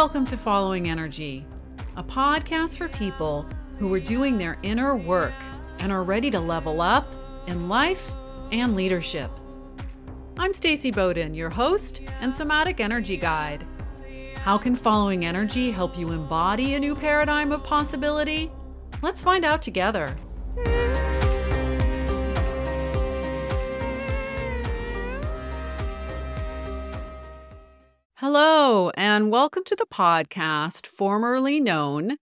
Welcome to Following Energy, a podcast for people who are doing their inner work and are ready to level up in life and leadership. I'm Staci Boden, your host and somatic energy guide. How can following energy help you embody a new paradigm of possibility? Let's find out together. Hello, and welcome to the podcast formerly known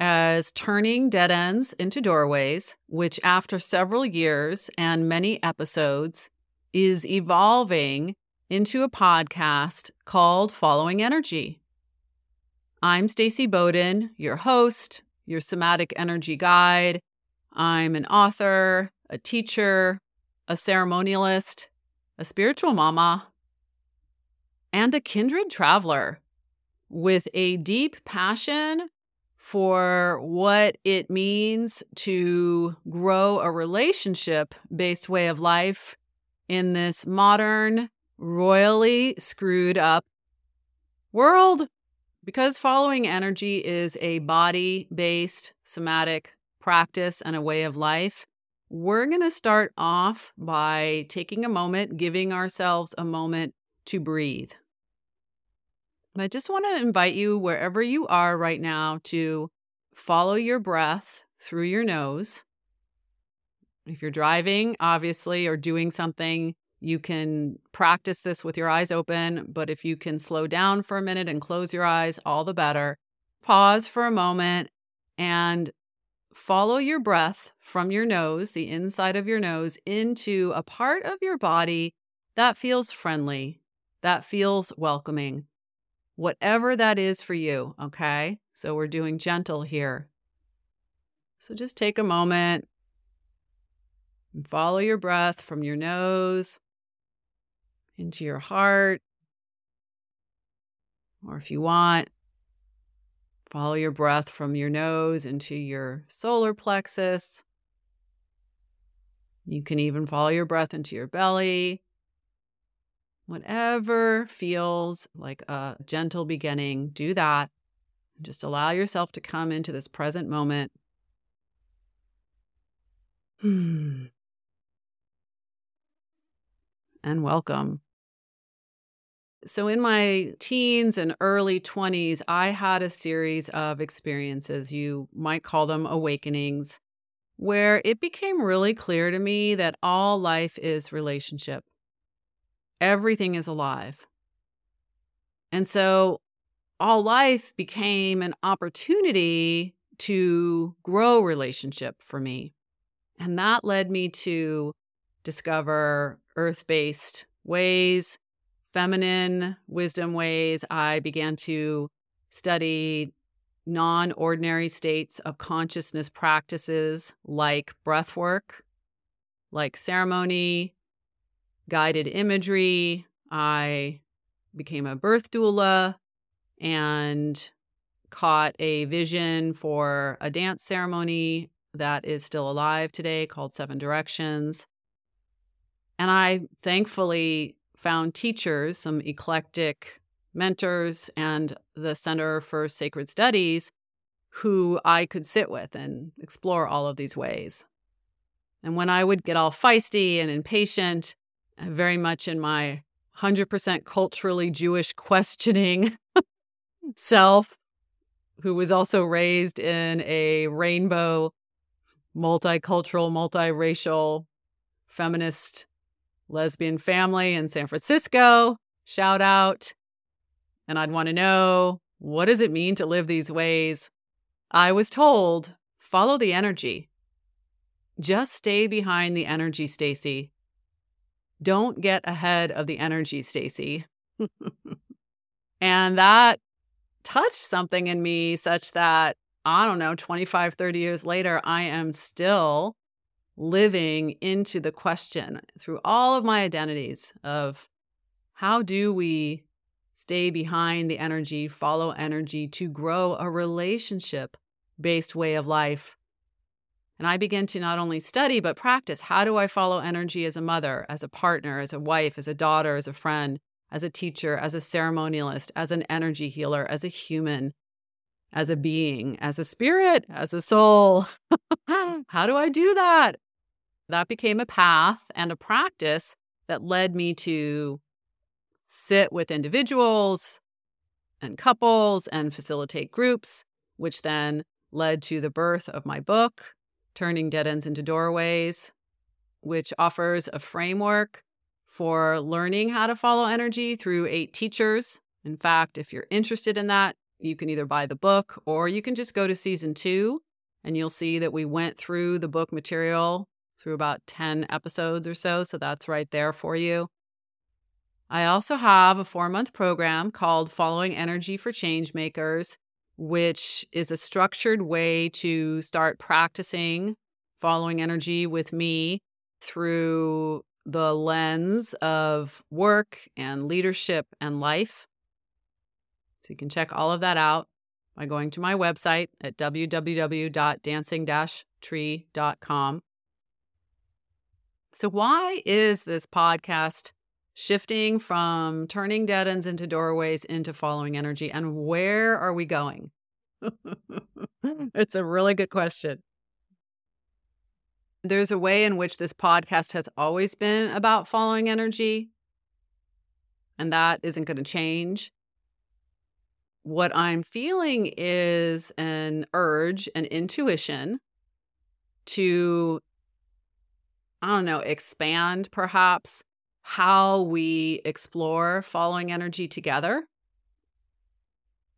as Turning Dead Ends into Doorways, which, after several years and many episodes, is evolving into a podcast called Following Energy. I'm Staci Boden, your host, your somatic energy guide. I'm an author, a teacher, a ceremonialist, a spiritual mama, and a kindred traveler with a deep passion for what it means to grow a relationship based way of life in this modern, royally screwed up world. Because following energy is a body based somatic practice and a way of life, we're going to start off by taking a moment, giving ourselves a moment to breathe. I just want to invite you, wherever you are right now, to follow your breath through your nose. If you're driving, obviously, or doing something, you can practice this with your eyes open. But if you can slow down for a minute and close your eyes, all the better. Pause for a moment and follow your breath from your nose, the inside of your nose, into a part of your body that feels friendly, that feels welcoming, whatever that is for you. Okay. So we're doing gentle here. So just take a moment and follow your breath from your nose into your heart. Or if you want, Follow your breath from your nose into your solar plexus. You can even follow your breath into your belly. Whatever feels like a gentle beginning, do that. Just allow yourself to come into this present moment. Hmm. and welcome. So, in my teens and early 20s, I had a series of experiences, you might call them awakenings, where it became really clear to me that all life is relationship. Everything is alive. And so, all life became an opportunity to grow relationship for me. And that led me to discover earth based ways feminine wisdom ways, I began to study non ordinary states of consciousness practices like breath work, like ceremony, guided imagery. I became a birth doula and caught a vision for a dance ceremony that is still alive today called Seven Directions. And I thankfully found teachers, some eclectic mentors, and the Center for Sacred Studies who I could sit with and explore all of these ways. And when I would get all feisty and impatient, very much in my 100% culturally Jewish questioning self, who was also raised in a rainbow, multicultural, multiracial, feminist lesbian family in San Francisco. Shout out. And I'd want to know what does it mean to live these ways? I was told follow the energy. Just stay behind the energy, Staci. Don't get ahead of the energy, Staci. and that touched something in me such that I don't know, 25, 30 years later, I am still living into the question through all of my identities of how do we stay behind the energy, follow energy to grow a relationship based way of life. And I begin to not only study, but practice. How do I follow energy as a mother, as a partner, as a wife, as a daughter, as a friend? as a teacher, as a ceremonialist, as an energy healer, as a human, as a being, as a spirit, as a soul. How do I do that? That became a path and a practice that led me to sit with individuals and couples and facilitate groups, which then led to the birth of my book, Turning Dead Ends into Doorways, which offers a framework for learning how to follow energy through eight teachers. In fact, if you're interested in that, you can either buy the book or you can just go to season two and you'll see that we went through the book material through about 10 episodes or so. So that's right there for you. I also have a four month program called Following Energy for Changemakers, which is a structured way to start practicing following energy with me through the lens of work and leadership and life. So you can check all of that out by going to my website at www.dancing tree.com. So, why is this podcast shifting from turning dead ends into doorways into following energy? And where are we going? it's a really good question. There's a way in which this podcast has always been about following energy, and that isn't going to change. What I'm feeling is an urge, an intuition to, I don't know, expand perhaps how we explore following energy together.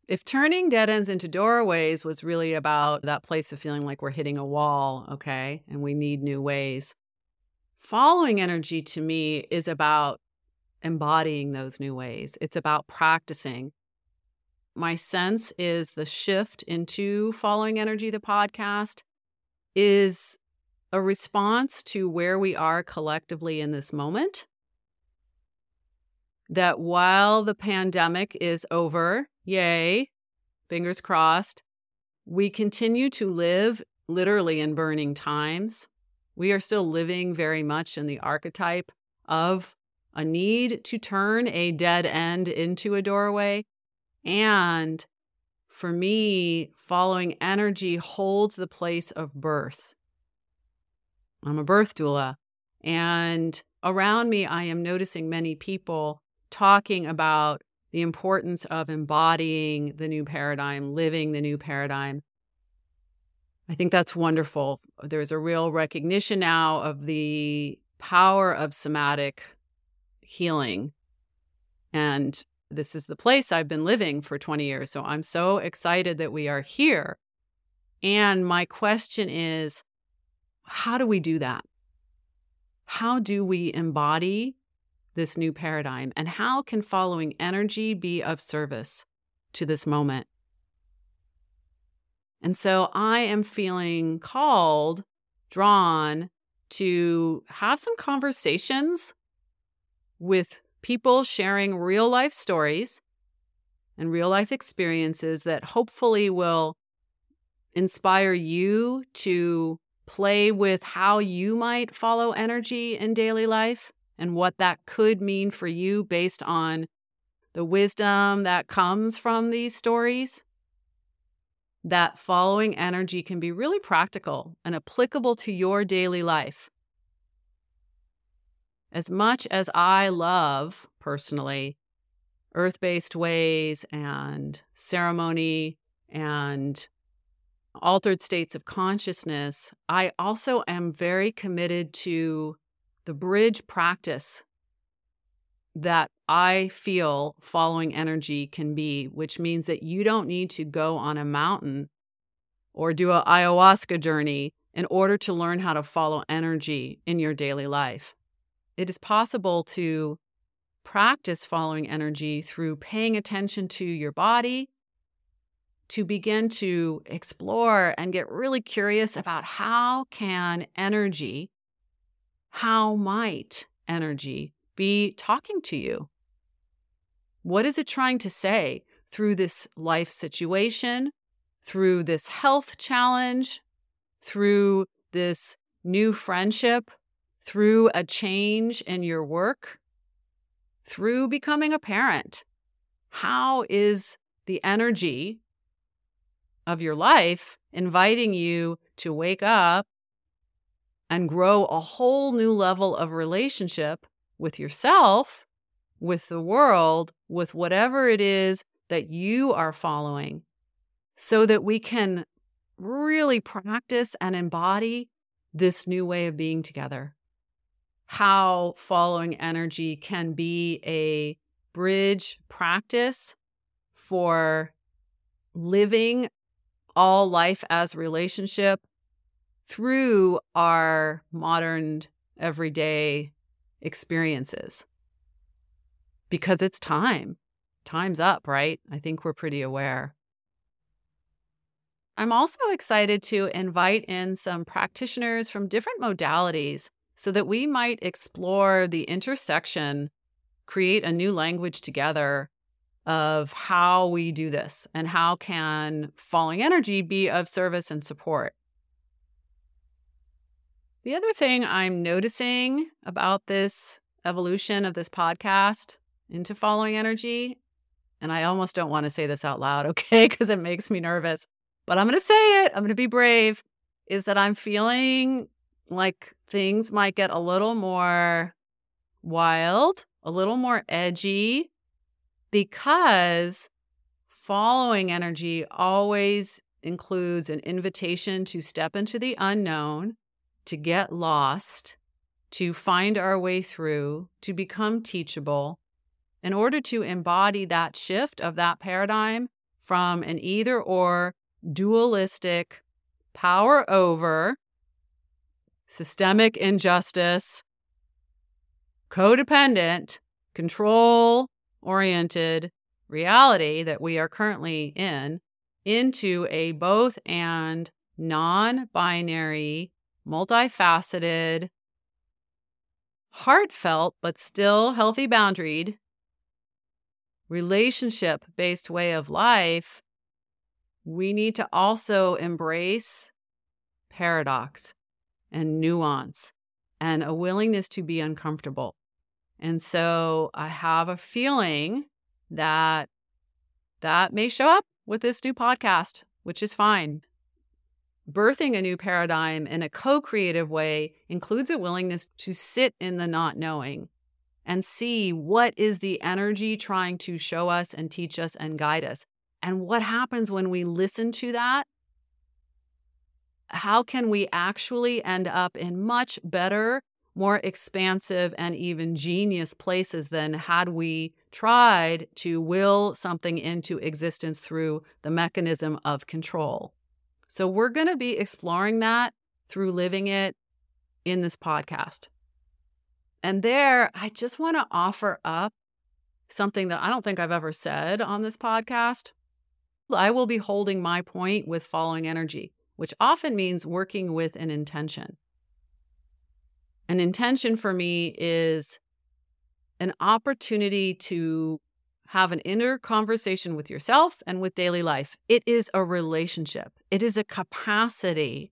If turning dead ends into doorways was really about that place of feeling like we're hitting a wall, okay, and we need new ways, following energy to me is about embodying those new ways. It's about practicing. My sense is the shift into following energy, the podcast, is a response to where we are collectively in this moment that while the pandemic is over, yay, fingers crossed, we continue to live literally in burning times. We are still living very much in the archetype of a need to turn a dead end into a doorway. And for me, following energy holds the place of birth. I'm a birth doula. And around me, I am noticing many people talking about the importance of embodying the new paradigm, living the new paradigm. I think that's wonderful. There's a real recognition now of the power of somatic healing. And this is the place I've been living for 20 years. So I'm so excited that we are here. And my question is how do we do that? How do we embody this new paradigm? And how can following energy be of service to this moment? And so I am feeling called, drawn to have some conversations with people sharing real life stories and real life experiences that hopefully will inspire you to play with how you might follow energy in daily life and what that could mean for you based on the wisdom that comes from these stories. That following energy can be really practical and applicable to your daily life. As much as I love personally earth based ways and ceremony and altered states of consciousness, I also am very committed to the bridge practice that I feel following energy can be, which means that you don't need to go on a mountain or do an ayahuasca journey in order to learn how to follow energy in your daily life. It is possible to practice following energy through paying attention to your body, to begin to explore and get really curious about how can energy how might energy be talking to you? What is it trying to say through this life situation, through this health challenge, through this new friendship, through a change in your work, through becoming a parent. How is the energy of your life inviting you to wake up and grow a whole new level of relationship with yourself, with the world, with whatever it is that you are following, so that we can really practice and embody this new way of being together. How following energy can be a bridge practice for living all life as relationship through our modern everyday experiences. Because it's time. Time's up, right? I think we're pretty aware. I'm also excited to invite in some practitioners from different modalities so that we might explore the intersection, create a new language together of how we do this and how can falling energy be of service and support. The other thing I'm noticing about this evolution of this podcast into following energy, and I almost don't want to say this out loud, okay, because it makes me nervous, but I'm going to say it. I'm going to be brave. Is that I'm feeling like things might get a little more wild, a little more edgy, because following energy always includes an invitation to step into the unknown, to get lost, to find our way through, to become teachable. In order to embody that shift of that paradigm from an either or dualistic power over systemic injustice, codependent, control oriented reality that we are currently in into a both and non binary, multifaceted, heartfelt, but still healthy boundaried relationship based way of life, we need to also embrace paradox and nuance and a willingness to be uncomfortable. And so I have a feeling that that may show up with this new podcast, which is fine. Birthing a new paradigm in a co creative way includes a willingness to sit in the not knowing and see what is the energy trying to show us and teach us and guide us. And what happens when we listen to that? How can we actually end up in much better more expansive and even genius places than had we tried to will something into existence through the mechanism of control. So, we're going to be exploring that through living it in this podcast. And there, I just want to offer up something that I don't think I've ever said on this podcast. I will be holding my point with following energy, which often means working with an intention. An intention for me is an opportunity to have an inner conversation with yourself and with daily life. It is a relationship, it is a capacity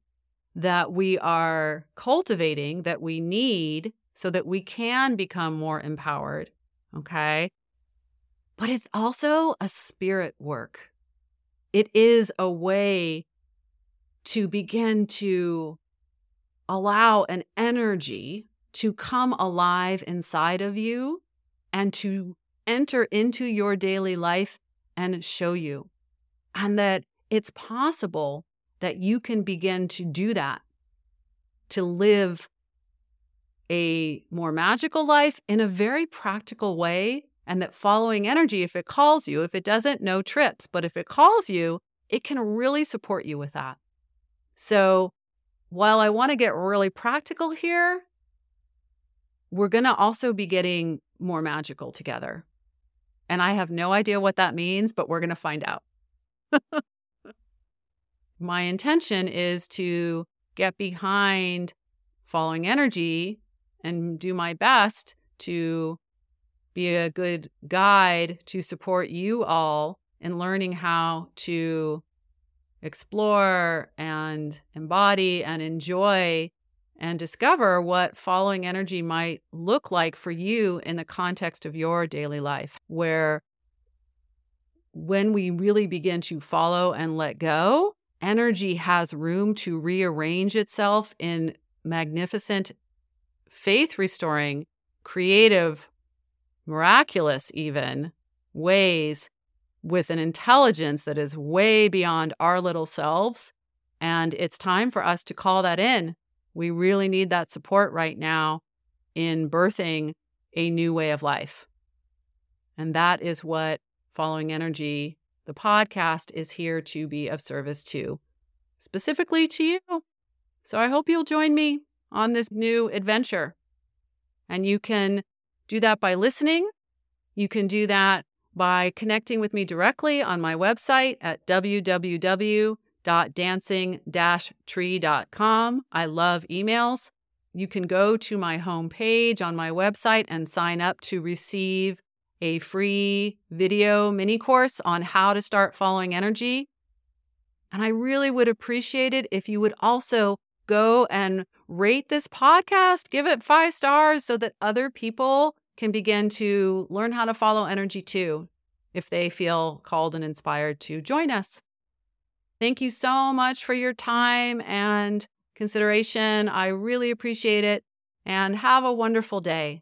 that we are cultivating that we need so that we can become more empowered. Okay. But it's also a spirit work. It is a way to begin to allow an energy to come alive inside of you and to enter into your daily life and show you. And that it's possible that you can begin to do that, to live a more magical life in a very practical way. And that following energy, if it calls you, if it doesn't, no trips, but if it calls you, it can really support you with that. So while I want to get really practical here, we're going to also be getting more magical together. And I have no idea what that means, but we're going to find out. My intention is to get behind following energy and do my best to be a good guide to support you all in learning how to explore and embody and enjoy and discover what following energy might look like for you in the context of your daily life, where when we really begin to follow and let go, energy has room to rearrange itself in magnificent, faith restoring, creative, miraculous, even ways with an intelligence that is way beyond our little selves. And it's time for us to call that in we really need that support right now in birthing a new way of life. And that is what Following Energy, the podcast, is here to be of service to, specifically to you. So I hope you'll join me on this new adventure. And you can do that by listening. You can do that by connecting with me directly on my website at www dancing-tree.com. I love emails. You can go to my homepage on my website and sign up to receive a free video mini course on how to start following energy. And I really would appreciate it if you would also go and rate this podcast, give it five stars so that other people can begin to learn how to follow energy too, if they feel called and inspired to join us. Thank you so much for your time and consideration. I really appreciate it. And have a wonderful day.